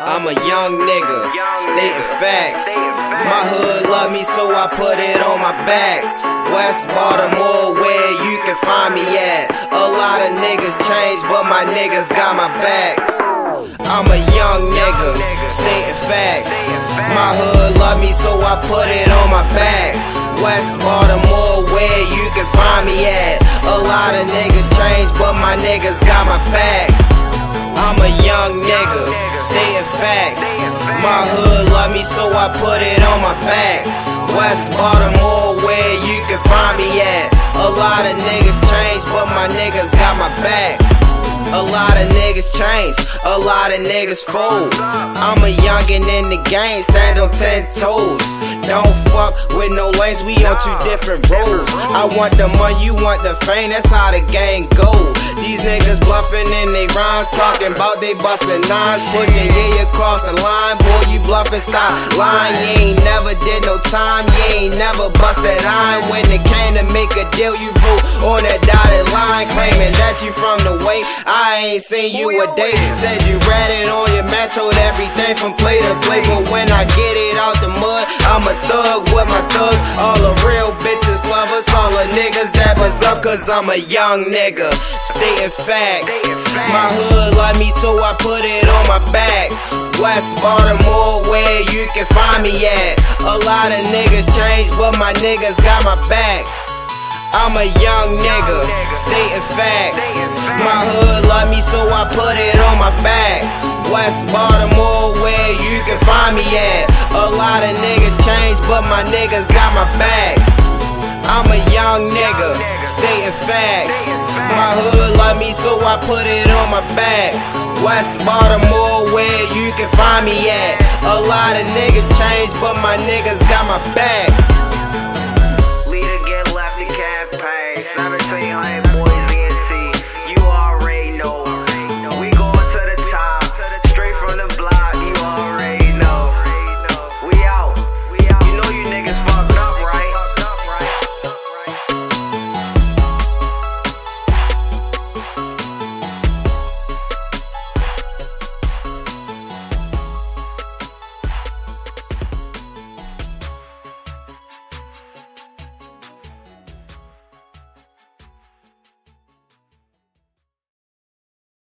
I'm a young nigga, stating facts. My hood love me, so I put it on my back. West Baltimore, where you can find me at. A lot of niggas changed, but my niggas got my back. I'm a young nigga, stating facts. My hood love me, so I put it on my back. West Baltimore, where you can find me at. A lot of niggas changed, but my niggas got my back. I'm a young nigga, stating facts. My hood love me, so I put it on my back. West Baltimore, where you can find me at. A lot of niggas changed, but my niggas got my back. A lot of niggas change, a lot of niggas fold. I'm a youngin' in the game, stand on ten toes. Don't fuck with no lanes, we on two different roads. I want the money, you want the fame, that's how the game go. These niggas bluffin' in they rhymes, talking about they bustin' nines, pushing yeah across the line. Boy, you bluffin', stop lying. You ain't never did no time, you ain't never busted iron. When it came to make a deal, you wrote on that dotted line, claiming that you from the way. I ain't seen you a day. Said you read it on your match, told everything from play to play. But when I get it out the mud, I'm a thug with my thugs. All the real bitches love us, all the niggas that was up, cause I'm a young nigga. Stating facts. My hood like me, so I put it on my back. West Baltimore, where you can find me at. A lot of niggas changed, but my niggas got my back. I'm a young nigga, stating facts. My hood love I put it on my back. West Baltimore, where you can find me at. A lot of niggas changed, but my niggas got my back. I'm a young nigga, stating facts. My hood love me, so I put it on my back. West Baltimore, where you can find me at. A lot of niggas changed, but my niggas got my back. Leader get left, he can't pay.